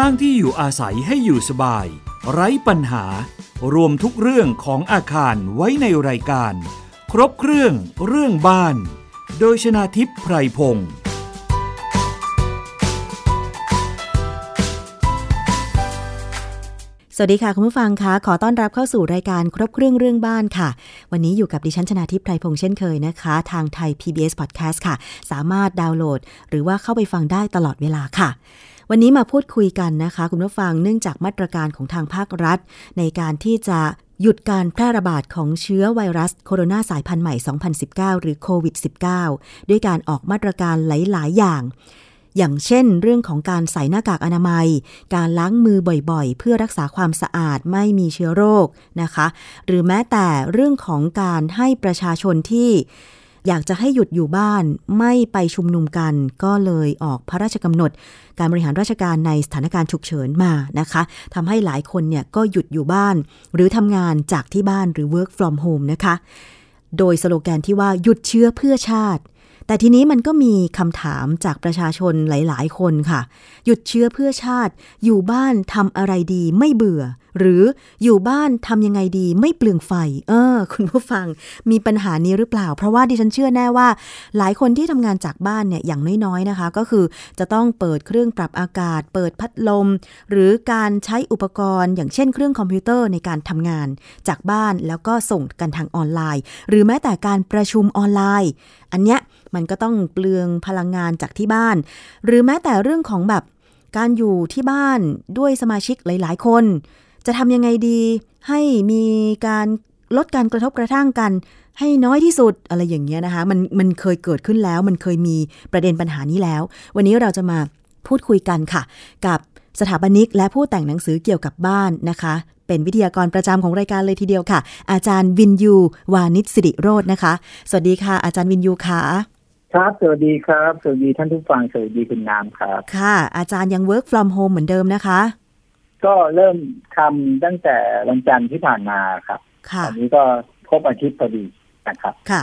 สร้างที่อยู่อาศัยให้อยู่สบาย ไร้ปัญหา รวมทุกเรื่องของอาคารไว้ในรายการ ครบเครื่องเรื่องบ้าน โดยชนาทิพย์ไพรพงศ์สวัสดีค่ะ คุณผู้ฟังคะขอต้อนรับเข้าสู่รายการครบเครื่องเรื่องบ้านค่ะ วันนี้อยู่กับดิฉันชนาทิพย์ไพรพงษ์เช่นเคยนะคะ ทางไทย PBS Podcast ค่ะ สามารถดาวน์โหลด หรือว่าเข้าไปฟังได้ตลอดเวลาค่ะ วันนี้มาพูดคุยกันนะคะ คุณผู้ฟังเนื่องจากมาตรการของทางภาครัฐ ในการที่จะหยุดการแพร่ระบาดของเชื้อไวรัสโคโรนาสายพันธุ์ใหม่ 2019 หรือโควิด -19 ด้วยการออกมาตรการหลาย ๆ อย่าง อย่างเช่น เรื่องของการใส่หน้ากากอนามัย การล้างมือบ่อยๆ เพื่อรักษาความสะอาดไม่มีเชื้อโรคนะคะ หรือแม้แต่เรื่องของการให้ประชาชนที่ อยากจะให้หยุดอยู่บ้านไม่ไปชุมนุมกัน ก็เลยออกพระราชกำหนด การบริหารราชการในสถานการณ์ฉุกเฉินมานะคะทำให้หลายคนเนี่ยก็หยุดอยู่บ้าน หรือทำงานจากที่บ้านหรือ work from home นะคะ โดยสโลแกนที่ว่าหยุดเชื้อเพื่อชาติแต่ทีนี้มันก็มีคำถามจากประชาชนหลาย ๆ คนค่ะ หยุดเชื้อเพื่อชาติ อยู่บ้านทำอะไรดีไม่เบื่อ หรืออยู่บ้านทำยังไงดีไม่เปลืองไฟ เออ คุณผู้ฟังมีปัญหานี้หรือเปล่า เพราะว่าดิฉันเชื่อแน่ว่า หลายคนที่ทำงานจากบ้านเนี่ยอย่างน้อยๆนะคะ ก็คือจะต้องเปิดเครื่องปรับอากาศ เปิดพัดลม หรือการใช้อุปกรณ์ อย่างเช่นเครื่องคอมพิวเตอร์ในการทำงานจากบ้านแล้วก็ส่งกันทางออนไลน์ หรือแม้แต่การประชุมออนไลน์ อันเนี้ยมันก็ต้องเปลืองพลังงานจากที่บ้าน หรือแม้แต่เรื่องของแบบการอยู่ที่บ้านด้วยสมาชิกหลาย ๆ คน จะทำยังไงดีให้มีการลดการกระทบกระทั่งกัน ให้น้อยที่สุดอะไรอย่างเงี้ยนะคะ มันมันเคยเกิดขึ้นแล้ว มันเคยมีประเด็นปัญหานี้แล้ว วันนี้เราจะมาพูดคุยกันค่ะ กับสถาปนิกและผู้แต่งหนังสือเกี่ยวกับบ้านนะคะ เป็นวิทยากรประจำของรายการเลยทีเดียวค่ะ อาจารย์วินยูวานิชสิริโรจน์นะคะ สวัสดีค่ะ อาจารย์วินยูค่ะครับ สวัสดีครับ สวัสดีท่านผู้ฟัง สวัสดีคุณน้ำครับ ค่ะ อาจารย์ยัง work from home เหมือนเดิมนะคะ ก็เริ่มทำตั้งแต่วันจันทร์ที่ผ่านมาครับค่ะตอนนี้ก็ครบอาทิตย์พอดีนะครับค่ะ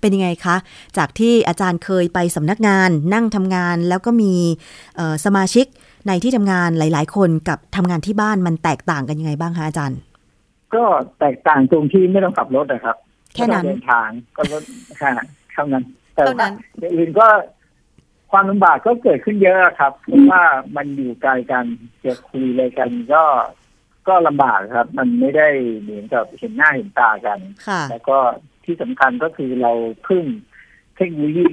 เป็นยังไงคะ จากที่อาจารย์เคยไปสำนักงานนั่งทำงานแล้วก็มีเอ่อสมาชิกในที่ทำงานหลาย ๆ คนกับทำงานที่บ้านมันแตกต่างกันยังไงบ้างคะอาจารย์ ก็แตกต่างตรงที่ไม่ต้องขับรถนะครับ แค่นั้นไม่ต้องเดินทางก็รถค่ะเท่านั้นแต่เท่านั้นว่าอย่างอื่นก็ ความลำบากก็เกิดขึ้นเยอะครับเพราะว่ามันอยู่ไกลกันจะคุยอะไรกันก็ก็ลำบากครับ มันไม่ได้เหมือนกับเห็นหน้าเห็นตากันค่ะแล้วก็ที่สำคัญก็คือเราพึ่งเทคโนโลยี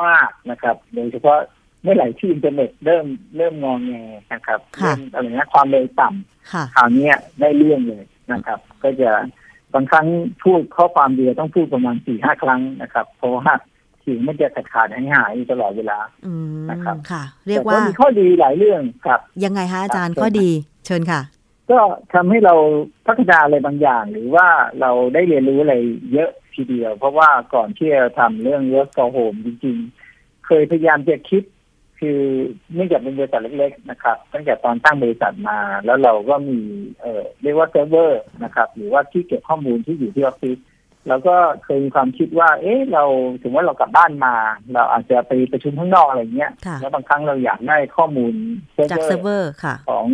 มากนะครับ โดยเฉพาะเมื่อไหร่ที่อินเทอร์เน็ตเริ่มเริ่มงองแงนะครับค่ะเริ่มอะไรนะความเร็วต่ำค่ะคราวเนี้ยได้เรื่องเลยนะครับ ก็จะบางครั้งพูดข้อความเดียวต้องพูดประมาณสี่ห้าครั้งนะครับ เพราะว่าเสียงมันจะขาดขาดหายหายอยู่ตลอดเวลาอืมนะครับค่ะ เรียกว่าแต่มีข้อดีหลายเรื่องครับ ยังไงคะอาจารย์ครับก็ดีเชิญค่ะ ก็ทำให้เราพัฒนาอะไรบางอย่าง หรือว่าเราได้เรียนรู้อะไรเยอะทีเดียว เพราะว่าก่อนที่จะทำเรื่อง work from home จริง ๆ เคยพยายามจะคิดคือเนื่องจากเป็นบริษัทเล็กๆนะครับ ตั้งแต่ตอนตั้งบริษัทมา แล้วเราก็มีเอ่อเรียกว่าเซิร์ฟเวอร์นะครับ หรือว่าที่เก็บข้อมูลที่อยู่ที่ออฟฟิศ เราก็เคยมีความคิดว่า เอ๊ะเราถึงว่าเรากลับบ้านมา เราอาจจะไปประชุมข้างนอกอะไรเงี้ยค่ะแล้วบางครั้งเราอยากได้ข้อมูลจากเวอเซิร์ฟร์เวอร์ค่ะ ของ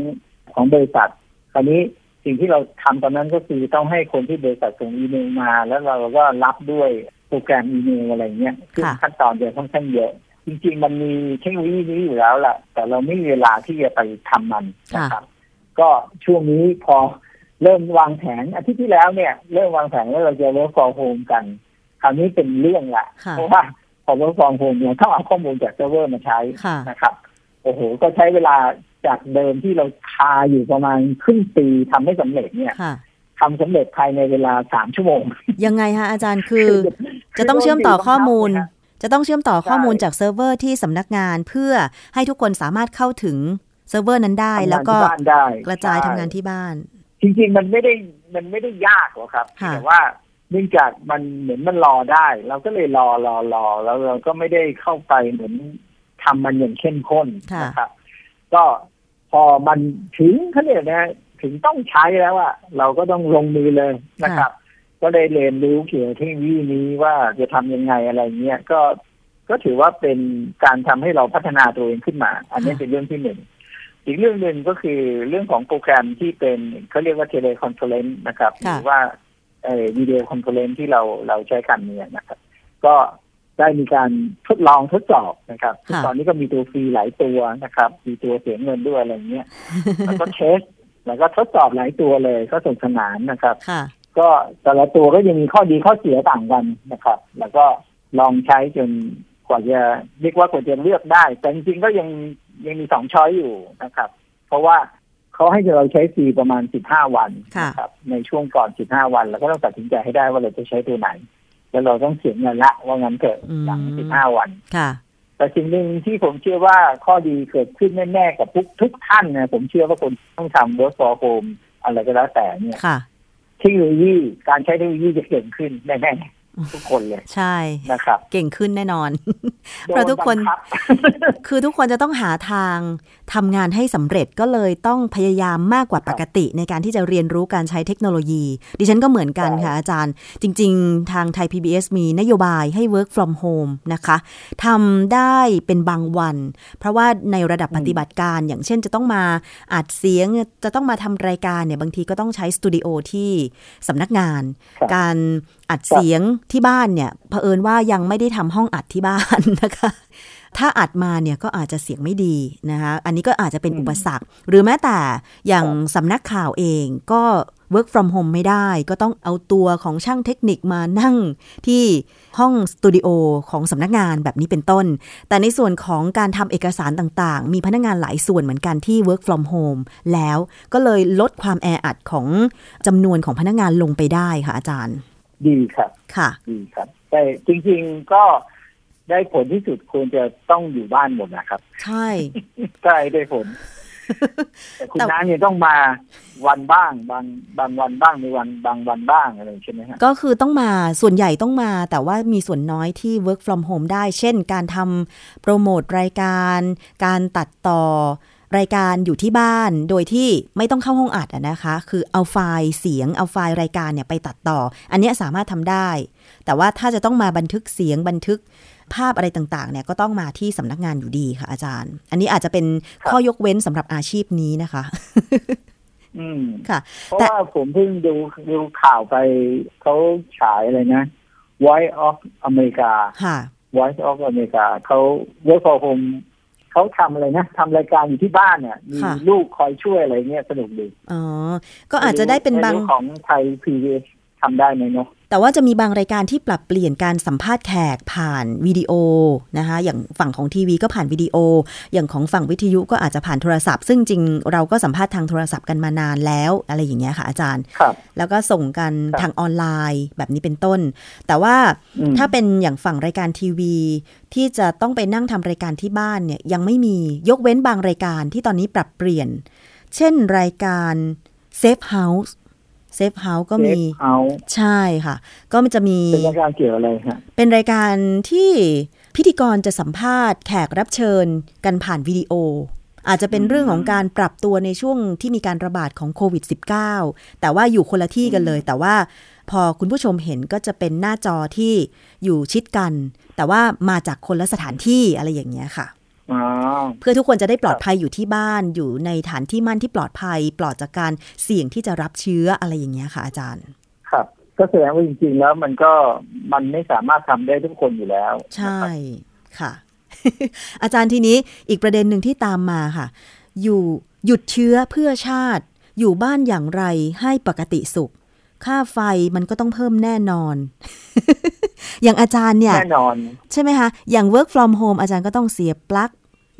ของบริษัท คราวนี้สิ่งที่เราทำตอนนั้นก็คือต้องให้คนที่บริษัทส่งอีเมลมา แล้วเราก็รับด้วยโปรแกรมอีเมลอะไรเงี้ยซึ่งค่ะขั้นตอนเดียวค่อนข้างเยอะ จริง ๆ มันมีเทคโนโลยีนี้อยู่แล้วแหละแต่เราไม่มีเวลาที่จะไปทำมันนะครับ ก็ช่วงนี้พอ เริ่มวางแผนอาทิตย์ที่แล้วเนี่ย เริ่มวางแผนว่าเราจะ work for home กัน คราวนี้เป็นเรื่องละค่ะเพราะว่าพอ work for home เนี่ยต้องเอาข้อมูลจากเซิร์ฟเวอร์มาใช้ค่ะนะครับโอ้โหก็ใช้เวลาจากเดิมที่เราคาอยู่ประมาณครึ่งปีทำไม่สำเร็จเนี่ยค่ะทำสำเร็จภายในเวลาสามชั่วโมง ยังไงคะอาจารย์คือ จะต้องเชื่อมต่อข้อมูล จะต้องเชื่อมต่อข้อมูลจากเซิร์ฟเวอร์ที่สำนักงานเพื่อให้ทุกคนสามารถเข้าถึงเซิร์ฟเวอร์นั้นได้ทำงานแล้วก็ที่บ้านได้กระจายใช่ทำงานที่บ้าน จริงๆมันไม่ได้มันไม่ได้ยากหรอกครับค่ะแต่ว่าเนื่องจากมันเหมือนมันรอได้ เราก็เลยรอรอรอแล้วเราก็ไม่ได้เข้าไปเหมือนทำมันอย่างเข้มข้นค่ะนะครับ ก็พอมันถึงเขาเรียกนะถึงต้องใช้แล้วอะเราก็ต้องลงมือเลยนะครับ ก็ได้เรียนรู้เกี่ยวกับเทคโนโลยีนี้ว่าจะทำยังไงอะไรเงี้ยก็ก็ถือว่าเป็นการทำให้เราพัฒนาตัวเองขึ้นมา อันนี้เป็นเรื่องที่หนึ่ง อีกเรื่องหนึ่งก็คือเรื่องของโปรแกรมที่เป็นเขาเรียกว่า teleconference นะครับค่ะหรือว่าเอ่อ video conference ที่เราเราใช้กันเนี่ยนะครับ ก็ได้มีการทดลองทดสอบนะครับซึ่งค่ะตอนนี้ก็มีตัวฟรีหลายตัวนะครับ มีตัวเสียเงินด้วยอะไรเงี้ยแล้วก็เทสแล้วก็ทดสอบหลายตัวเลยก็สนุกสนานนะครับค่ะก็แต่ละตัวก็ยังมีข้อดีข้อเสียต่างกันนะครับ แล้วก็ลองใช้จนกว่าจะเรียกว่ากว่าจะเลือกได้ แต่จริงๆก็ยัง ยังมีสองช้อยอยู่นะครับ เพราะว่าเขาให้เราใช้ฟรีประมาณสิบห้าวันค่ะนะครับ ในช่วงก่อนสิบห้าวันเราก็ต้องตัดสินใจให้ได้ว่าเราจะใช้ตัวไหน แล้วเราต้องเสียเงินละว่างั้นเกิดหลังสิบห้าวันค่ะ แต่สิ่งหนึ่งที่ผมเชื่อว่าข้อดีเกิดขึ้นแน่ๆกับทุกทุกท่านนะผมเชื่อว่าคนต้องทำ work for home อะไรก็แล้วแต่เนี่ยค่ะเทคโนโลยีการใช้เทคโนโลยีจะเก่งขึ้นแน่ๆ ทุกคนเลย ใช่นะครับ เก่งขึ้นแน่นอน เพราะทุกคนโดบังบคือทุกคนจะต้องหาทางทำงานให้สำเร็จก็เลยต้องพยายามมากกว่าปกติ ในการที่จะเรียนรู้การใช้เทคโนโลยี ดิฉันก็เหมือนกันค่ะอาจารย์ จริง ๆ ทางไทย PBS มีนโยบายให้ work from home นะคะทำได้เป็นบางวัน เพราะว่าในระดับปฏิบัติการ อย่างเช่นจะต้องมาอัดเสียงจะต้องมาทำรายการเนี่ยบางทีก็ต้องใช้สตูดิโอที่สำนักงานครับการอัดเสียงที่บ้านเนี่ยเผอิญว่ายังไม่ได้ทำห้องอัดที่บ้านนะคะ ถ้าอัดมาเนี่ยก็อาจจะเสียงไม่ดีนะคะ อันนี้ก็อาจจะเป็นอุปสรรค หรือแม้แต่อย่างสำนักข่าวเองก็ work from home ไม่ได้ ก็ต้องเอาตัวของช่างเทคนิคมานั่งที่ห้องสตูดิโอของสำนักงานแบบนี้เป็นต้น แต่ในส่วนของการทำเอกสารต่างๆ มีพนักงานหลายส่วนเหมือนกันที่ work from home แล้วก็เลยลดความแออัดของจำนวนของพนักงานลงไปได้ค่ะอาจารย์ ดีครับ ค่ะ ดีครับ แต่จริง ๆก็ได้ผลที่สุดควรจะต้องอยู่บ้านหมดนะครับ ใช่ใช่ได้ผล แต่คุณแต่น้าเนี่ยต้องมาวันบ้าง บางบางวันบ้างในวันบางวันบ้างอะไรใช่ไหมฮะก็คือต้องมาส่วนใหญ่ต้องมา แต่ว่ามีส่วนน้อยที่ work from home ได้ เช่น การทำโปรโมทรายการ การตัดต่อ รายการอยู่ที่บ้านโดยที่ไม่ต้องเข้าห้องอัดอะนะคะ คือเอาไฟล์เสียงเอาไฟล์รายการเนี่ยไปตัดต่อ อันเนี้ยสามารถทำได้ แต่ว่าถ้าจะต้องมาบันทึกเสียงบันทึกภาพอะไรต่างๆเนี่ยก็ต้องมาที่สำนักงานอยู่ดีค่ะอาจารย์ อันนี้อาจจะเป็นข้อยกเว้นสำหรับอาชีพนี้นะคะ อืมค่ะ เพราะแต่ว่าผมเพิ่งดูดูข่าวไปเขาฉายอะไรนะ Voice of America ค่ะ Voice of America เขา work from home เขาทำอะไรนะทำรายการอยู่ที่บ้านเนี่ยมีค่ะลูกคอยช่วยอะไรเงี้ยสนุกดีอ๋อก็อาจจะได้เป็นบางไม่รู้ของไทย PBS ทำได้ไหมเนาะ แต่ว่าจะมีบางรายการที่ปรับเปลี่ยนการสัมภาษณ์แขกผ่านวิดีโอนะคะอย่างฝั่งของทีวีก็ผ่านวิดีโอ อย่างของฝั่งวิทยุก็อาจจะผ่านโทรศัพท์ ซึ่งจริงเราก็สัมภาษณ์ทางโทรศัพท์กันมานานแล้วอะไรอย่างเงี้ยค่ะอาจารย์ครับแล้วก็ส่งกันครับทางออนไลน์แบบนี้เป็นต้น แต่ว่าอืมถ้าเป็นอย่างฝั่งรายการทีวี ที่จะต้องไปนั่งทำรายการที่บ้านเนี่ยยังไม่มียกเว้นบางรายการที่ตอนนี้ปรับเปลี่ยน เช่นรายการ Safe House Safe House ก็มีเอาใช่ค่ะ ก็มันจะมี เป็นรายการเกี่ยวอะไรฮะเป็นรายการที่พิธีกรจะสัมภาษณ์แขกรับเชิญกันผ่านวิดีโอ อาจจะเป็นเรื่องของการปรับตัวในช่วงที่มีการระบาดของโควิด -19 แต่ว่าอยู่คนละที่กันเลย แต่ว่าพอคุณผู้ชมเห็นก็จะเป็นหน้าจอที่อยู่ชิดกัน แต่ว่ามาจากคนละสถานที่อะไรอย่างเงี้ยค่ะอ๋อ เพื่อทุกคนจะได้ปลอดภัยอยู่ที่บ้านอยู่ในฐานที่มั่นที่ปลอดภัย ปลอดจากการเสี่ยงที่จะรับเชื้ออะไรอย่างเงี้ยค่ะ อาจารย์ ครับ ก็แสดงว่าจริงๆ แล้วมันก็มันไม่สามารถทำได้ทุกคนอยู่แล้ว ใช่นะครับค่ะ อาจารย์ทีนี้อีกประเด็นหนึ่งที่ตามมาค่ะ อยู่หยุดเชื้อเพื่อชาติ อยู่บ้านอย่างไรให้ปกติสุข ค่าไฟมันก็ต้องเพิ่มแน่นอน อย่างอาจารย์เนี่ยแน่นอน ใช่ไหมคะอย่าง work from home อาจารย์ก็ต้องเสียบปลั๊ก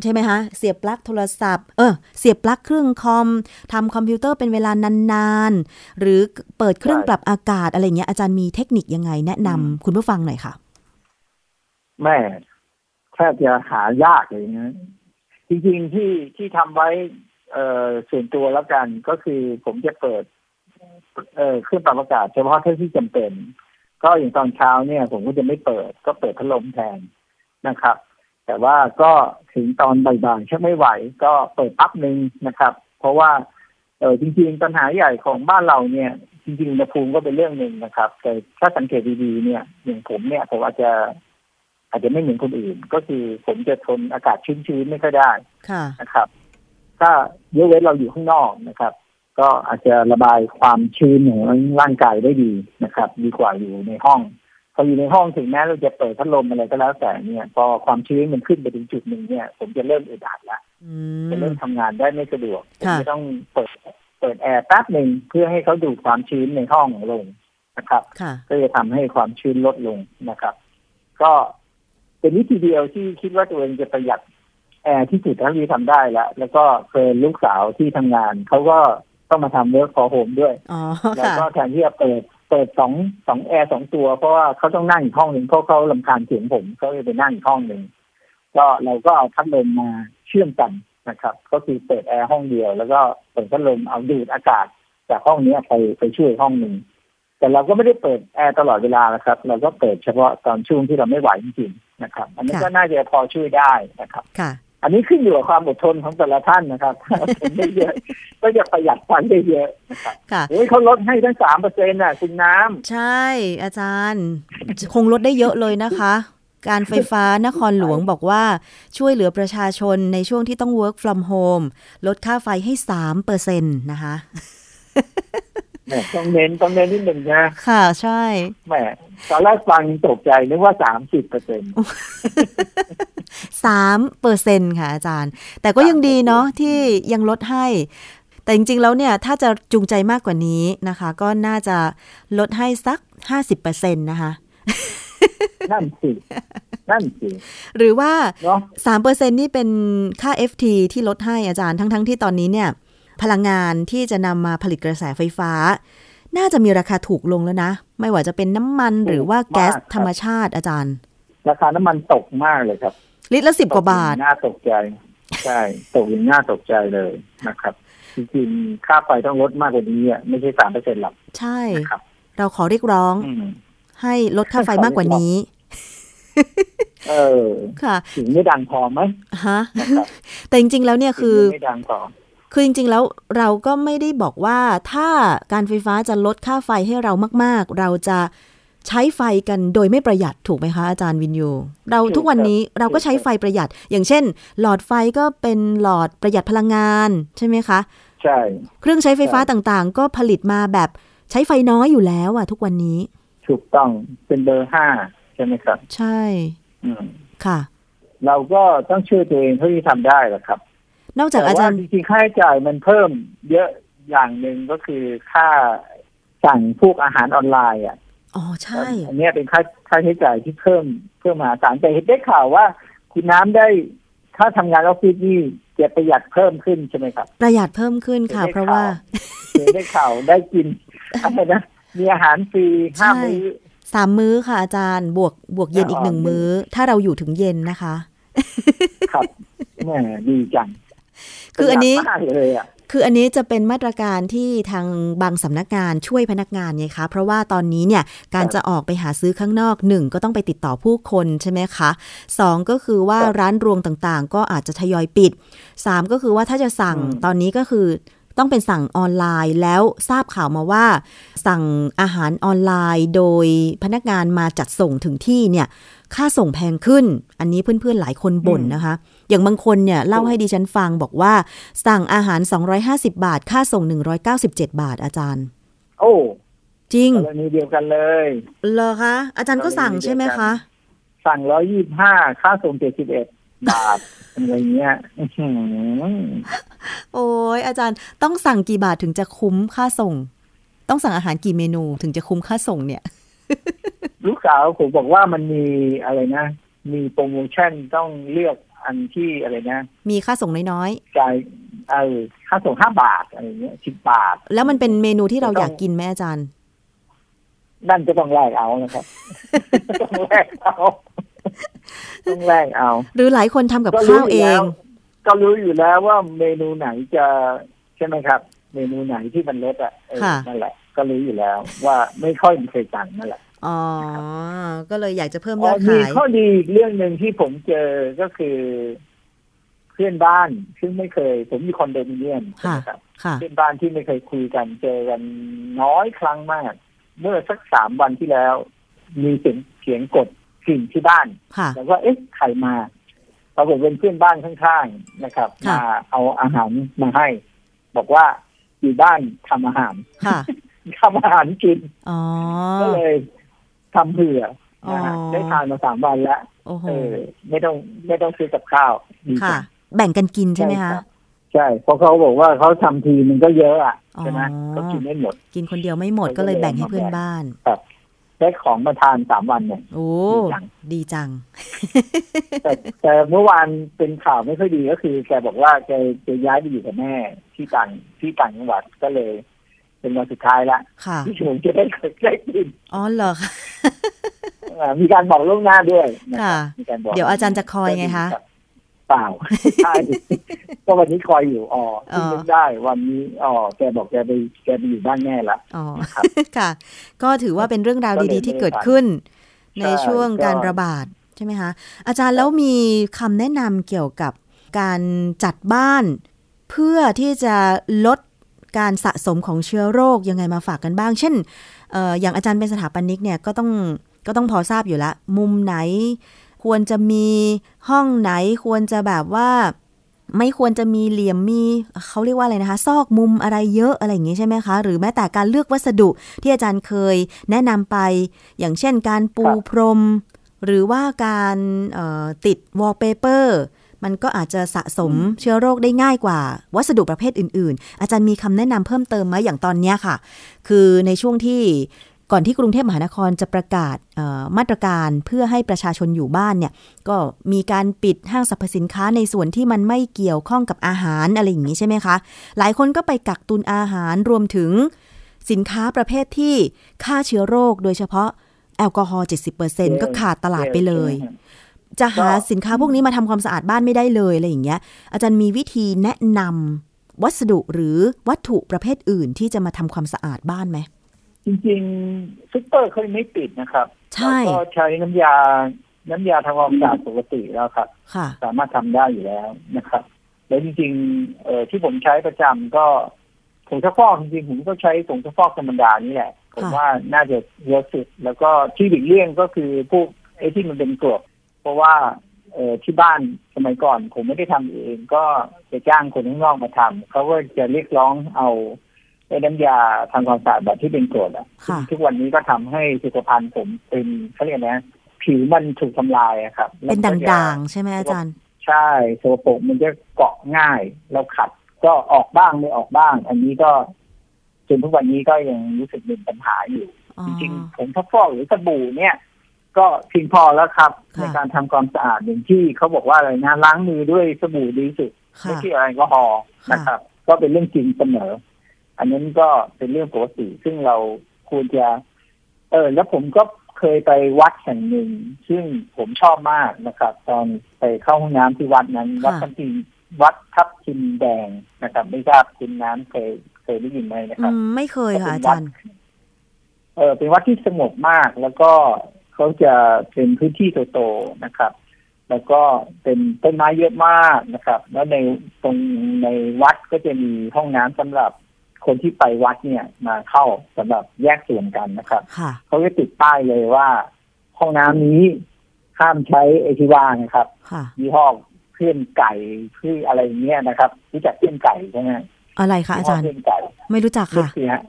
ใช่ไหมคะเสียบปลั๊กโทรศัพท์ เออ เสียบปลั๊กเครื่องคอมทำคอมพิวเตอร์เป็นเวลานานๆ หรือเปิดเครื่องใช่ปรับอากาศอะไรเงี้ยอาจารย์มีเทคนิคยังไงแนะนำอืมคุณผู้ฟังหน่อยค่ะ แม่แทบจะหายากเลยนะจริงๆที่ที่ทำไว้ เอ่อส่วนตัวแล้วกันก็คือผมจะเปิด เอ่อเครื่องปรับอากาศเฉพาะเท่าที่จำเป็น ก็อย่างตอนเช้าเนี่ย ผมก็จะไม่เปิด ก็เปิดพัดลมแทนนะครับ แต่ว่าก็ถึงตอนบ่ายๆชักไม่ไหว ก็เปิดปั๊บหนึ่งนะครับ เพราะว่าเออจริง ๆ ปัญหาใหญ่ของบ้านเราเนี่ย จริงๆอุณหภูมิก็เป็นเรื่องหนึ่งนะครับ แต่ถ้าสังเกตดีๆเนี่ยอย่างผมเนี่ยผมอาจจะอาจจะไม่เหมือนคนอื่น ก็คือผมจะทนอากาศชื้นๆไม่ค่อยได้ค่ะนะครับถ้าถ้ายกเว้นเราอยู่ข้างนอกนะครับ ก็อาจจะระบายความชื้นของร่างกายได้ดีนะครับ ดีกว่าอยู่ในห้องพออยู่ในห้องถึงแม้เราจะเปิดพัดลมอะไรก็แล้วแต่เนี่ยพอความชื้นมันขึ้นไปถึงจุดหนึ่งเนี่ย ผมจะเริ่มอึดอัดละอืจะมเริ่มทำงานได้ไม่สะดวกผมค่ะจะต้องเปิดเปิดแอร์แป๊บหนึ่งเพื่อให้เขาดูดความชื้นในห้องลงนะครับค่ะก็จะทำให้ความชื้นลดลงนะครับ ก็เป็นวิธีเดียวที่คิดว่าตัวเองจะประหยัดแอร์ที่สุดเท่าที่ทำได้แล้วแล้วก็เคยลูกสาวที่ทำงานเขาก็ ต้องมาทำ work for home ด้วยอ๋อแล้วค่ะก็แทนที่จะเปิดเปิดสองสองแอร์สองตัว เพราะว่าเขาต้องนั่งอีกห้องหนึ่งเพราะเขารำคาญเสียงผมเขาเลยไปนั่งอีกห้องหนึ่งก็เราก็เอาพัดลมมาเชื่อมกันนะครับ ก็คือเปิดแอร์ห้องเดียว แล้วก็เปิดพัดลมเอาดูดอากาศจากห้องเนี้ยไปไปช่วยห้องหนึ่งแต่เราก็ไม่ได้เปิดแอร์ตลอดเวลานะครับ เราก็เปิดเฉพาะตอนช่วงที่เราไม่ไหวจริงๆนะครับ อันนี้ค่ะก็น่าจะพอช่วยได้นะครับ ค่ะ อันนี้ขึ้นอยู่กับความอดทนของแต่ละท่านนะครับถ้าเป็นได้เยอะ ก็จะประหยัดไฟได้เยอะนะครับค่ะโอ้ยเขาลดให้ทั้งสามเปอร์เซ็นต์น่ะคุณน้ำใช่อาจารย์ คงลดได้เยอะเลยนะคะ การไฟฟ้านครหลวงบอกว่าช่วยเหลือประชาชนในช่วงที่ต้อง work from home ลดค่าไฟให้3เปอร์เซ็นต์นะคะ แหมต้องเน้นต้องเน้นนิดหนึ่งนะ ค่ะใช่แหมตอนแรกฟังตกใจนึกว่าสามสิบเปอร์เซ็นต์3เปอร์เซ็นต์ค่ะอาจารย์ แต่ก็ยังดีเนาะที่ยังลดให้ แต่จริงๆ แล้วเนี่ย ถ้าจะจูงใจมากกว่านี้นะคะ ก็น่าจะลดให้สัก50เปอร์เซ็นต์นะคะนั่นสินั่นสิหรือว่าเนาะ3เปอร์เซ็นนี่เป็นค่า FT ที่ลดให้อาจารย์ทั้งๆทที่ตอนนี้เนี่ย พลังงานที่จะนำมาผลิตกระแสไฟฟ้า น่าจะมีราคาถูกลงแล้วนะ ไม่ว่าจะเป็นน้ำมันหรือว่าแก๊สธรรมชาติอาจารย์ ราคาน้ำมันตกมากเลยครับ ลิตรละสิบกว่าบาทตอย่งน่าตกใจ ใช่ ตกอย่างน่าตกใจเลยนะครับจริงๆค่าไฟต้องลดมากกว่านี้อะไม่ใช่สามเปอร์เซ็นต์หรอกใช่นะครับเราขอเรียกร้องอืมให้ลดค่าไฟมากกว่านี้ เออ ค่ะ ถึงไม่ดังพอไหมฮะนะครับแต่จริงๆ แล้วเนี่ยคือถึงไม่ดังพอ คือจริงๆ แล้วเราก็ไม่ได้บอกว่าถ้าการไฟฟ้าจะลดค่าไฟให้เรามาก ๆ เราจะใช้ไฟกันโดยไม่ประหยัดถูกไหมคะอาจารย์วินยู เราทุกวันนี้เราก็ใช้ไฟประหยัด อย่างเช่น หลอดไฟก็เป็นหลอดประหยัดพลังงานใช่ไหมคะ ใช่ เครื่องใช้ไฟฟ้าใช่ต่างๆ ก็ผลิตมาแบบใช้ไฟน้อยอยู่แล้วอะทุกวันนี้ ถูกต้องเป็นเบอร์ห้าใช่ไหมครับ ใช่ อืมค่ะ เราก็ต้องช่วยตัวเองเท่าที่ทำได้แหละครับ นอกจากแต่อาจาว่ารย์จริงๆค่าใช้จ่ายมันเพิ่ม เยอะอย่างหนึ่งก็คือค่าสั่งพวกอาหารออนไลน์อะอ๋อใช่ อันเนี้ยเป็นค่าค่าใช้จ่ายที่เพิ่มเพิ่มมหาศาลแต่เห็นได้ข่าวว่า คุณน้ำได้ถ้าทำงานออฟฟิศนี่จะประหยัดเพิ่มขึ้นใช่ไหมครับ ประหยัดเพิ่มขึ้นค่ะได้เพราะว่าเห็นได้ข่าวได้กินอะไรนะมีอาหารฟรีห้าใช่มื้อสามมื้อค่ะอาจารย์บวกบวกเย็นอีกหนึ่งอ๋อมื้อ ถ้าเราอยู่ถึงเย็นนะคะ ครับแหมดีจัง คืออันนี้ประหยัดมากเลยอะคืออันนี้จะเป็นมาตรการที่ทางบางสำนักงานช่วยพนักงานไงคะ เพราะว่าตอนนี้เนี่ยการครับจะออกไปหาซื้อข้างนอกหนึ่งก็ต้องไปติดต่อผู้คนใช่ไหมคะสองก็คือว่าครับร้านรวงต่างๆ ก็อาจจะทยอยปิดสามก็คือว่าถ้าจะสั่งอืมตอนนี้ก็คือต้องเป็นสั่งออนไลน์แล้วทราบข่าวมาว่า สั่งอาหารออนไลน์โดยพนักงานมาจัดส่งถึงที่เนี่ย ค่าส่งแพงขึ้น อันนี้เพื่อนๆหลายคนบ่นนะคะ อย่างบางคนเนี่ยเล่าให้ดิฉันฟังบอกว่า สั่งอาหาร 250 บาท ค่าส่ง 197 บาทอาจารย์ โอ้ จริงกรณีเดียวกันเลยเหรอคะ อาจารย์ก็สั่งใช่ไหมคะ สั่งร้อยยี่ห้าค่าส่งเจ็ดสิบเอ็ดบาทอะไรเงี้ยอื้อหือโอ้ยอาจารย์ต้องสั่งกี่บาทถึงจะคุ้มค่าส่ง ต้องสั่งอาหารกี่เมนูถึงจะคุ้มค่าส่งเนี่ย ลูกสาวผมบอกว่ามันมีอะไรนะ มีโปรโมชั่นต้องเลือกอันที่อะไรนะ มีค่าส่งน้อยจ่ายเออค่าส่งห้าบาทอะไรเงี้ยสิบบาทๆแล้วมันเป็นเมนูที่เราต้องอยากกินไหมอาจารย์ นั่นจะต้องแลกเอานะครับต้องแลกเอาต้องแลกเอา หรือหลายคนทำกับก็รู้ข้าวอเอยู่แล้งวก็รู้อยู่แล้วว่าเมนูไหนจะใช่ไหมครับ เมนูไหนที่มันลดอะเออค่ะนั่นแหละ ก็รู้อยู่แล้ว ว่าไม่ค่อยมีเคยสั่งนั่นแหละอ๋อ ก็เลยอยากจะเพิ่มอ๋ยออดมีขายข้อดีอีกเรื่องหนึ่งที่ผมเจอก็คือ เพื่อนบ้าน ซึ่งไม่เคย ผมมีคอนโดมิเนียมใช่ไหมครับค่ะเพื่อนบ้านที่ไม่เคยคุยกันเจอกันน้อยครั้งมาก เมื่อสักสามวันที่แล้ว มีเสียงเสียงกดกริ่งที่บ้านค่ะแล้วก็เอ๊ะใครมาปรากฏเป็นเพื่อนบ้านข้างๆนะครับค่ะมาเอาอาหารมาให้ บอกว่าอยู่บ้านทำอาหารค่ะ ทำอาหารกินอ๋อก็เลยทำเผื่อนะฮะอ๋อได้ทานมาสามวันแล้วโอ้โหเออ ไม่ต้องไม่ต้องซื้อกับข้าวดีค่ะจังแบ่งกันกินใช่ไหมคะรับใช่เพราะเขาบอกว่าเขาทำทีมันก็เยอะอะใช่ไหมอ๋อก็กินไม่หมด กินคนเดียวไม่หมดก็ก็เลยเลยแบ่งให้มาเพื่อนแบ่งบ้านได้ของมาทานสามวันเนี่ยโอ้ดีจังดีจัง แต่แต่เมื่อวานเป็นข่าวไม่ค่อยดีก็คือแกบอกว่าแกจะย้ายไปอยู่กับแม่ที่ต่างที่ต่างจังหวัดก็เลย เป็นวันสุดท้ายละค่ะที่ผมจะได้ได้กินอ๋อเหรอคะอ่ามีการบอกล่วงหน้าด้วยนะค่ะมีการบอกเดี๋ยวอาจารย์จะคอยไงคะเปล่าใช่ก็วันนี้คอยอยู่อ๋ออ๋อที่นึกได้วันนี้อ๋อแกบอกแกไปแกไปอยู่บ้านแม่ละอ๋อครับค่ะ ก็ถือว่าเป็นเรื่องราวก็เลยดีๆ ที่ไม่ได้เกิดขึ้น ในใช่ช่วงก็การระบาดใช่ไหมคะอาจารย์แล้วมีคำแนะนำเกี่ยวกับการจัดบ้าน เพื่อที่จะลด การสะสมของเชื้อโรคยังไงมาฝากกันบ้าง เช่นอ๋ออย่างอาจารย์เป็นสถาปนิกเนี่ยก็ต้องก็ต้องพอทราบอยู่ละ มุมไหน ควรจะมีห้องไหนควรจะแบบว่า ไม่ควรจะมีเหลี่ยมมีเขาเรียกว่าอะไรนะคะ ซอกมุมอะไรเยอะอะไรอย่างงี้ใช่ไหมคะ หรือแม้แต่การเลือกวัสดุที่อาจารย์เคยแนะนำไป อย่างเช่นการปูพรม หรือว่าการติดวอลเปเปอร์ มันก็อาจจะสะสมเชื้อโรคได้ง่ายกว่า วัสดุประเภทอื่น ๆ อาจารย์มีคำแนะนำเพิ่มเติมไหมอย่างตอนเนี้ยค่ะ คือในช่วงที่ก่อนที่กรุงเทพมหานครจะประกาศเอ่อมาตรการเพื่อให้ประชาชนอยู่บ้านเนี่ย ก็มีการปิดห้างสรรพสินค้าในส่วนที่มันไม่เกี่ยวข้องกับอาหารอะไรอย่างนี้ใช่ไหมคะ หลายคนก็ไปกักตุนอาหารรวมถึงสินค้าประเภทที่ฆ่าเชื้อโรค โดยเฉพาะแอลกอฮอล์70%ก็ขาดตลาดไปเลย จะหาสินค้าพวกนี้มาทำความสะอาดบ้านไม่ได้เลยอะไรอย่างเงี้ย อาจารย์มีวิธีแนะนำวัสดุหรือวัตถุประเภทอื่นที่จะมาทำความสะอาดบ้านไหมจริงๆซุปเปอร์เขาไม่ปิดนะครับใช่เราก็ใช้น้ำยา น้ำยาทำความสะอาดปกติแล้วครับค่ะสามารถทำได้อยู่แล้วนะครับ แล้วจริงๆเอ่อที่ผมใช้ประจำก็ผงซักฟอกจริงๆผมก็ใช้ผงซักฟอกธรรมดานี่แหละผมค่ะว่าน่าจะเยอะสุด แล้วก็ที่หลีกเลี่ยงก็คือพวกไอ้ที่มันเป็นกรด เพราะว่าเอ่อที่บ้านสมัยก่อน ผมไม่ได้ทำเอง ก็จะจ้างคนข้างนอกมาทำเขาก็จะเรียกร้องเอาไอ้น้ำยาทำความสะอาดแบบที่เป็นกรดอะค่ะทุกวันนี้ก็ทำให้สุขภัณฑ์ผมเป็นเขาเรียกนะผิวมันถูกทำลายอะครับ เป็นแล้วก็จะด่างๆ ใช่ไหมอาจารย์ ใช่โซโปรกมันจะเกาะง่ายเราขัดก็ออกบ้างไม่ออกบ้าง อันนี้ก็จนทุกวันนี้ก็ยังรู้สึกเป็นปัญหาอยู่อ๋อจริงๆผมทักฟอกหรือสบู่เนี่ย ก็เพียงพอแล้วครับค่ะในการทำความสะอาดอย่างที่เขาบอกว่าอะไรนะล้างมือด้วยสบู่ดีที่สุดค่ะไม่ใช่แอลกอฮอล์ค่ะนะครับ ก็เป็นเรื่องจริงเสมอ อันนั้นก็เป็นเรื่องปกติซึ่งเราควรจะ เออ แล้วผมก็เคยไปวัดแห่งหนึ่ง ซึ่งผมชอบมากนะครับ ตอนไปเข้าห้องน้ำที่วัดนั้น วัดทับทิมวัดทับทิมแดงนะครับ ไม่ทราบคุณน้ำเคยเคยได้ยินไหมนะคอืรับมไม่เคยค่ะอาเป็นวัจาดรย์เออเป็นวัดที่สงบมากแล้วก็ เขาจะเป็นพื้นที่โตๆนะครับ แล้วก็เป็นต้นไม้เยอะมากนะครับ แล้วในตรงในวัดก็จะมีห้องน้ำสำหรับคนที่ไปวัดเนี่ยมาเข้าสำหรับแยกส่วนกันนะครับค่ะเขาจะติดป้ายเลยว่า ห้องน้ำนี้ห้ามใช้ไอทิวานะครับค่ะยี่ห้อเพื่อนไก่เพื่ออะไรเงี้ยนะครับรู้จักเพื่อนไก่ใช่ไหมอะไรคะอาจารย์เพื่อนไก่ไม่รู้จักรู้ค่ะสิฮะ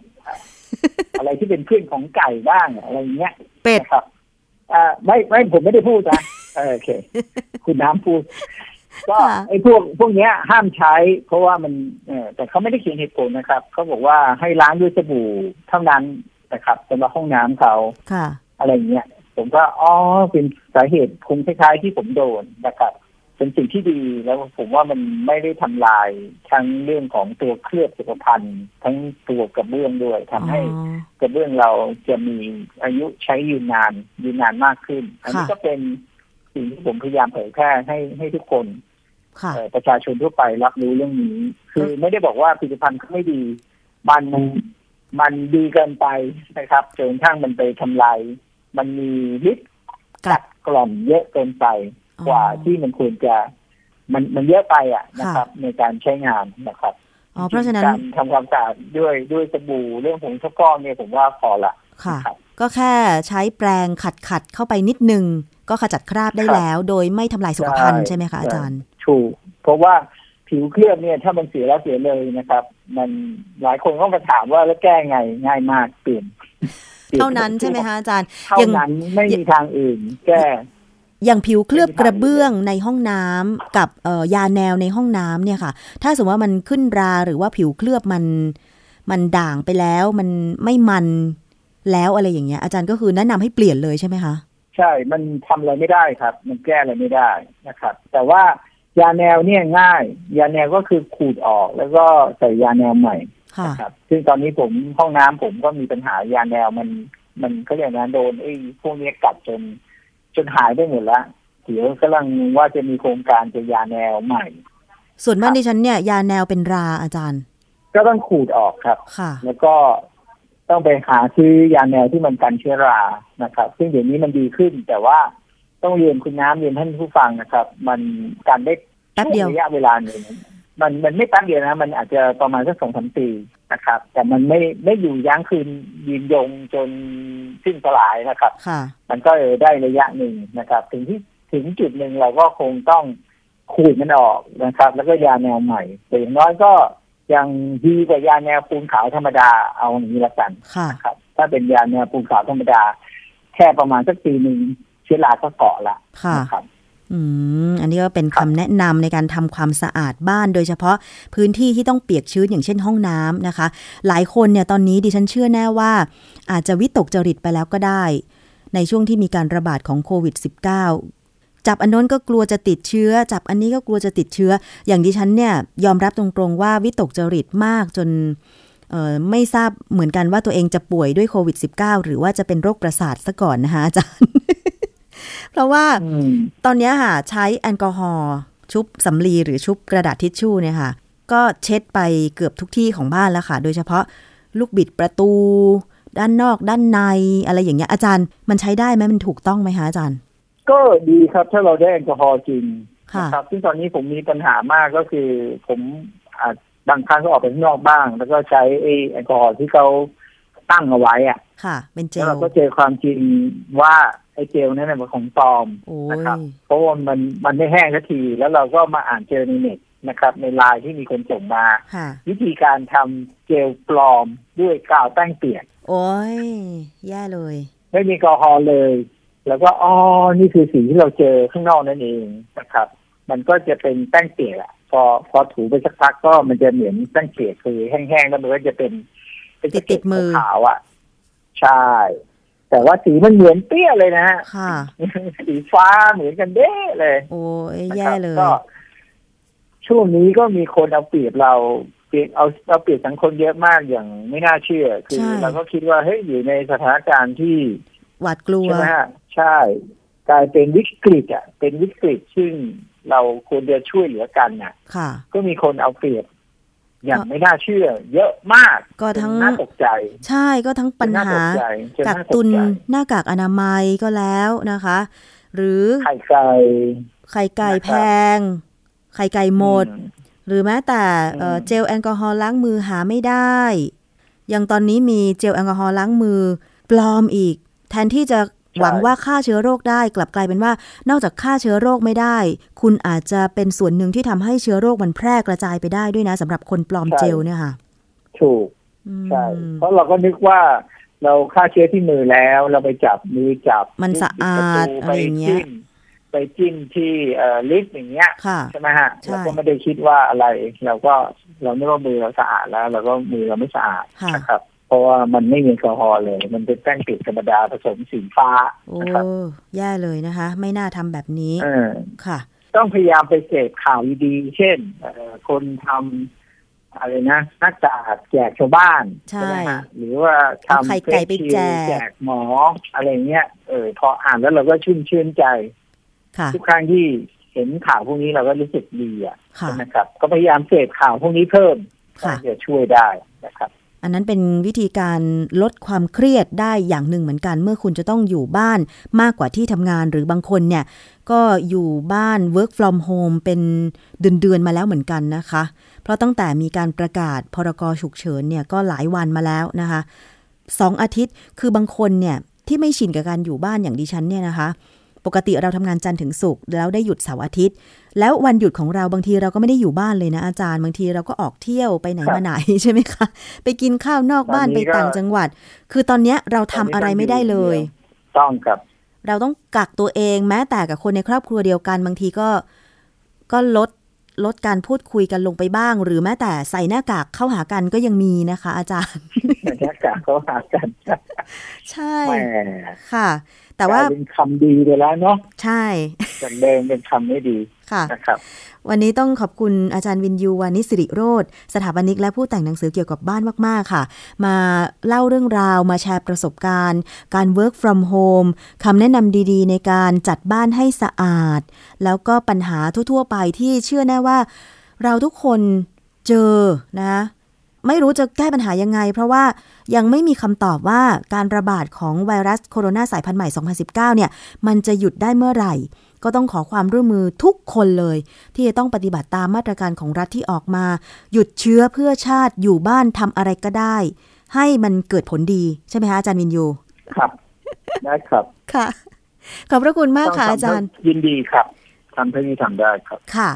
อะไรที่เป็นเพื่อนของไก่บ้างอะไรเงี้ยเป็ดนะครับ อ่าไม่ไม่ผมไม่ได้พูดนะเออโอเค คุณน้ำพูด ก็ค่ะไอ้พวกพวกเนี้ยห้ามใช้ เพราะว่ามันเออแต่เขาไม่ได้เขียนเหตุผลนะครับเขาบอกว่าให้ล้างด้วยสบู่เท่านั้นนะครับสำหรับห้องน้ำเขาค่ะ อะไรเงี้ยผมก็อ๋อเป็นสาเหตุคงคล้ายๆที่ผมโดนนะครับ เป็นสิ่งที่ดีแล้วผมว่ามันไม่ได้ทำลายทั้งเรื่องของตัวเคลือบสุขภัณฑ์ทั้งตัวกระเบื้องด้วยทำให้อ๋อกระเบื้องเราจะมีอายุใช้ยืนนานยืนนานมากขึ้น อันนี้ค่ะก็เป็นสิ่งที่ผมพยายามเผยแพร่ให้ให้ทุกคนค่ะเอ่อประชาชนทั่วไปรับรู้เรื่องนี้ คือไม่ได้บอกว่าผลิตภัณฑ์เขาไม่ดีมันมันดีเกินไปนะครับจนกระทั่งมันไปทำลายมันมีฤทธิ์กักัดดกล่อมเยอะเกินไป กว่าที่มันควรจะมันมันเยอะไปอะนะครับ ในการใช้งานนะครับอ๋อเพราะฉะนั้นการทำความสะอาดด้วยด้วยสบู่เรื่องผงซักฟอกเนี่ยผมว่าพอละค่ะครับก็แค่ใช้แปรงขัดขัดเข้าไปนิดนึง ก็ขจัดคราบได้แล้ว โดยไม่ทำลายสุขภัณฑ์ใช่ไหมคะอาจารย์ถูกเพราะว่าผิวเคลือบเนี่ยถ้ามันเสียแล้วเสียเลยนะครับ มันหลายคนก็มาถามว่าแล้วแก้ไงง่ายมากเปลี่ยนเท่านั้นใช่ไหมคะอาจารย์เท่านั้นไม่มีทางอื่น แก้ อย่างผิวเคลือบกระเบื้องในห้องน้ำกับเอ่อยาแนวในห้องน้ำเนี่ยค่ะ ถ้าสมมติว่ามันขึ้นราหรือว่าผิวเคลือบมันมันด่างไปแล้วมันไม่มันแล้วอะไรอย่างเงี้ยอาจารย์ก็คือแนะนำให้เปลี่ยนเลยใช่ไหมคะใช่ มันทำอะไรไม่ได้ครับ มันแก้อะไรไม่ได้นะครับ แต่ว่ายาแนวเนี่ยง่าย ยาแนวก็คือขูดออกแล้วก็ใส่ยาแนวใหม่ค่ะนะครับ ซึ่งตอนนี้ผมห้องน้ำผมก็มีปัญหายาแนวมันมันก็อย่างนั้นโดนไอ้พวกนี้กัดจน จนหายไปหมดแล้วเดี๋ยวกำลังว่าจะมีโครงการจะยาแนวใหม่ ส่วนบ้านดิฉันเนี่ย ยาแนวเป็นราอาจารย์ ก็ต้องขูดออกครับค่ะ แล้วก็ต้องไปหาซื้อยาแนวที่มันกันเชื้อรานะครับ ซึ่งเดี๋ยวนี้มันดีขึ้น แต่ว่าต้องเรียนคุณน้ำเรียนท่านผู้ฟังนะครับ มันกันได้แป๊บเดียวช่ระยะเวลาหนึ่ง มันมันไม่แป๊บเดียวนะ มันอาจจะประมาณสักสองสามปีนะครับ แต่มันไม่ไม่อยู่ยั้งคืนยืนยงจนสิ้นสลายนะครับค่ะมันก็เออได้ระยะหนึ่งนะครับ ถึงที่ถึงจุดหนึ่งเราก็คงต้องขูดมันออกนะครับ แล้วก็ยาแนวใหม่แต่อย่างน้อยก็ยังดีกว่ายาแนวปูนขาวธรรมดาเอาอย่างนี้ละกันค่ะนะครับ ถ้าเป็นยาแนวปูนขาวธรรมดา แค่ประมาณสักปีหนึ่งเชื้อราก็เกาะละค่ะนะครับ อืมอันนี้ก็เป็นครัคำบแนะนำในการทำความสะอาดบ้าน โดยเฉพาะพื้นที่ที่ต้องเปียกชื้นอย่างเช่นห้องน้ำนะคะ หลายคนเนี่ยตอนนี้ดิฉันเชื่อแน่ว่า อาจจะวิตกจริตไปแล้วก็ได้ ในช่วงที่มีการระบาดของโควิด -19 จับอันโน้นก็กลัวจะติดเชื้อ จับอันนี้ก็กลัวจะติดเชื้อ อย่างดิฉันเนี่ยยอมรับตรงๆว่าวิตกจริตมากจนเอ่อไม่ทราบเหมือนกันว่าตัวเองจะป่วยด้วยโควิด -19 หรือว่าจะเป็นโรคประสาทซะก่อนนะคะอาจารย์ เพราะว่าอืมตอนเนี้ยค่ะ ใช้แอลกอฮอล์ชุบสำลีหรือชุบกระดาษทิชชู่เนี่ยค่ะ ก็เช็ดไปเกือบทุกที่ของบ้านแล้วค่ะ โดยเฉพาะลูกบิดประตู ด้านนอกด้านในอะไรอย่างเงี้ยอาจารย์ มันใช้ได้ไหมมันถูกต้องไหมคะอาจารย์ ก็ดีครับถ้าเราได้แอลกอฮอล์จริงค่ะนะครับซึ่งตอนนี้ผมมีปัญหามากก็คือผมอาจบางครั้งก็ออกไปข้างนอกบ้าง แล้วก็ใช้ไอ้แอลกอฮอล์ที่เขา ตั้งเอาไว้อะค่ะ เป็นเจแล้วลเราก็เจอความจริงว่าไอ้เจลนั้นนะเป็นของปลอมโอ้นะครับยเพราะว่ามันมันไม่แห้งสักที แล้วเราก็มาอ่านเจอในเน็ตนะครับ ในไลน์ที่มีคนส่งมาค่ะวิธีการทำเจลปลอมด้วยกาวแป้งเปียก โอ้ย แย่เลย ไม่มีแอลกอฮอล์เลย แล้วก็อ๋อนี่คือสิ่งที่เราเจอข้างนอกนั่นเองนะครับ มันก็จะเป็นแป้งเปียกอะพอพอถูไปสักพักก็มันจะเหมือนแป้งเปียกคือแห้งๆแล้วมันก็จะเป็น เป็นติดติดมือขาวๆอะ ใช่ แต่ว่าสีมันเหมือนเปี้ยเลยนะฮะค่ะ สีฟ้าเหมือนกันเด้เลย โอ้ยนะแย่ครับเลยก็ช่วงนี้ก็มีคนเอาเปรียบเราเปรียบเอาเอาเปรียบสังคมเยอะมากอย่างไม่น่าเชื่อ คือใช่เราก็คิดว่าเฮ้ยอยู่ในสถานการณ์ที่หวาดกลัวใช่ไหมฮะใช่กลายเป็นวิกฤตอะ เป็นวิกฤตซึ่งเราควรจะช่วยเหลือกันน่ะค่ะก็มีคนเอาเปรียบ อย่างไม่น่าเชื่อ เยอะมาก ก็ทั้งจนน่าตกใจ ใช่ก็ทั้งปัญจนน่หาตใจจกักน่าตุนใจหน้ากากอนามัยก็แล้วนะคะ หรือไข่ไก่ไข่ไก่นะครับแพง ไข่ไก่หมดอืหรือแม้แต่เอ่ออืมเจลแอลกอฮอล์ล้างมือหาไม่ได้ อย่างตอนนี้มีเจลแอลกอฮอล์ล้างมือ ปลอมอีก แทนที่จะ หวังว่าฆ่าเชื้อโรคได้กลับกลายเป็นว่า นอกจากฆ่าเชื้อโรคไม่ได้ คุณอาจจะเป็นส่วนหนึ่งที่ทำให้เชื้อโรคมันแพร่กระจายไปได้ด้วยนะสำหรับคนปลอมเจลเนี่ยค่ะ ถูกอืมใช่เพราะเราก็นึกว่าเราฆ่าเชื้อที่มือแล้วเราไปจับมือจับมันสะอาดลูกบิอะไรอย่างเงี้ยปจิ้มไปจิ้มที่เอ่อลิฟต์อย่างเงี้ยค่ะใช่ไหมฮะใช่เราก็ไม่ได้คิดว่าอะไร เราก็เราไม่ว่ามือเราสะอาดแล้ว เราก็มือเราไม่สะอาดค่ะนะครับ เพราะว่ามันไม่มีแอลกอฮอล์เลย มันเป็นแป้งปิดธรรมดาผสมสีฟ้าโอ้นะครับแย่เลยนะคะ ไม่น่าทำแบบนี้เออค่ะ ต้องพยายามไปเสพข่าวดีๆเช่นเอ่อคนทำอะไรนะหน้ากากแจกชาวบ้านใช่ไหมฮะหรือว่าเอาทำไข่ไก่ไปแจกแจกหมออะไรเงี้ยเออพออ่านแล้วเราก็ชื่นชื่นใจค่ะทุกครั้งที่เห็นข่าวพวกนี้เราก็รู้สึกดีอะค่ะใช่ไหมครับ ก็พยายามเสพข่าวพวกนี้เพิ่มค่ะก็จะช่วยได้นะครับ อันนั้นเป็นวิธีการลดความเครียดได้อย่างหนึ่งเหมือนกัน เมื่อคุณจะต้องอยู่บ้านมากกว่าที่ทำงานหรือบางคนเนี่ย ก็อยู่บ้าน work from home เป็นเดือนๆมาแล้วเหมือนกันนะคะ เพราะตั้งแต่มีการประกาศพรกฉุกเฉินเนี่ยก็หลายวันมาแล้วนะคะสองอาทิตย์คือบางคนเนี่ยที่ไม่ชินกับการอยู่บ้านอย่างดิฉันเนี่ยนะคะ ปกติเราทำงานจันทร์ถึงศุกร์แล้วได้หยุดเสาร์อาทิตย์ แล้ววันหยุดของเราบางทีเราก็ไม่ได้อยู่บ้านเลยนะอาจารย์บางทีเราก็ออกเที่ยวไปไหนครับมาไหนใช่ไหมคะ ไปกินข้าวนอกบ้านตอนไปนี้ก็ต่างจังหวัด คือตอนเนี้ยเราทำอะไรไม่ได้เลย ต้องครับ เราต้องกักตัวเองแม้แต่กับคนในครอบครัวเดียวกันบางทีก็ก็ลดลดการพูดคุยกันลงไปบ้าง หรือแม้แต่ใส่หน้ากากเข้าหากันก็ยังมีนะคะ อาจารย์บรรยากาศเขาหากัน ใช่แหมค่ะ แต่ว่ากลยเป็นคำดีไปแล้วเนาะใช่จากเดิมเป็นคำไม่ดีค่ะนะครับ วันนี้ต้องขอบคุณอาจารย์วินยูวานิสิริโรธสถาปนิกและผู้แต่งหนังสือเกี่ยวกับบ้านมาก ๆ ค่ะ มาเล่าเรื่องราวมาแชร์ประสบการณ์ การ work from home คำแนะนำดีๆ ในการจัดบ้านให้สะอาด แล้วก็ปัญหาทั่ว ๆ ไปที่เชื่อแน่ว่า เราทุกคนเจอนะ ไม่รู้จะแก้ปัญหายังไง เพราะว่ายังไม่มีคำตอบว่าการระบาดของไวรัสโคโรนาสายพันธุ์ใหม่ 2019 เนี่ย มันจะหยุดได้เมื่อไหร่ ก็ต้องขอความร่วมมือทุกคนเลย ที่จะต้องปฏิบัติตามมาตรการของรัฐที่ออกมา หยุดเชื้อเพื่อชาติอยู่บ้านทำอะไรก็ได้ ให้มันเกิดผลดีใช่ไหมคะอาจารย์วินยู ครับ ได้ครับ ค่ะ ขอบพระคุณมากค่ะต้งอาทำจารย์ ยินดีครับ ทำเท่านี้ทำได้ครับ ค่ะ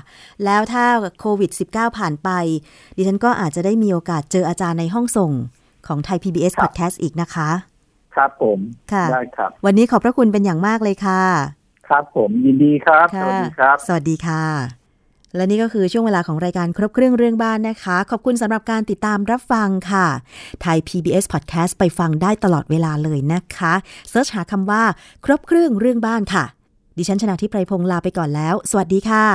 แล้วถ้าโควิด -19 ผ่านไป ดิฉันก็อาจจะได้มีโอกาสเจออาจารย์ในห้องส่งของไทย PBS ครับ Podcast อีกนะคะ ครับผมค่ะได้ครับ วันนี้ขอบพระคุณเป็นอย่างมากเลยค่ะ ครับผมยินดีครับสค่ะวัสดีครับ สวัสดีค่ะ และนี่ก็คือช่วงเวลาของรายการครบเครื่องเรื่องบ้านนะคะ ขอบคุณสำหรับการติดตามรับฟังค่ะ ไทย PBS Podcast ไปฟังได้ตลอดเวลาเลยนะคะเสิร์ชหาคำว่า ครบเครื่องเรื่องบ้านค่ะ ดิฉันชนะทิพไพรพงศ์ลาไปก่อนแล้ว สวัสดีค่ะ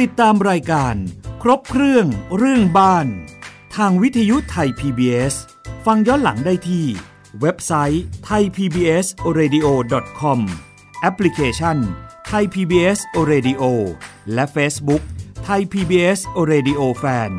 ติดตามรายการ ครบเครื่อง เรื่องบ้าน ทางวิทยุไทย PBS ฟังย้อนหลังได้ที่ เว็บไซต์ thaipbsradio.com แอปพลิเคชัน Thai PBS Radio และ Facebook Thai PBS Radio Fan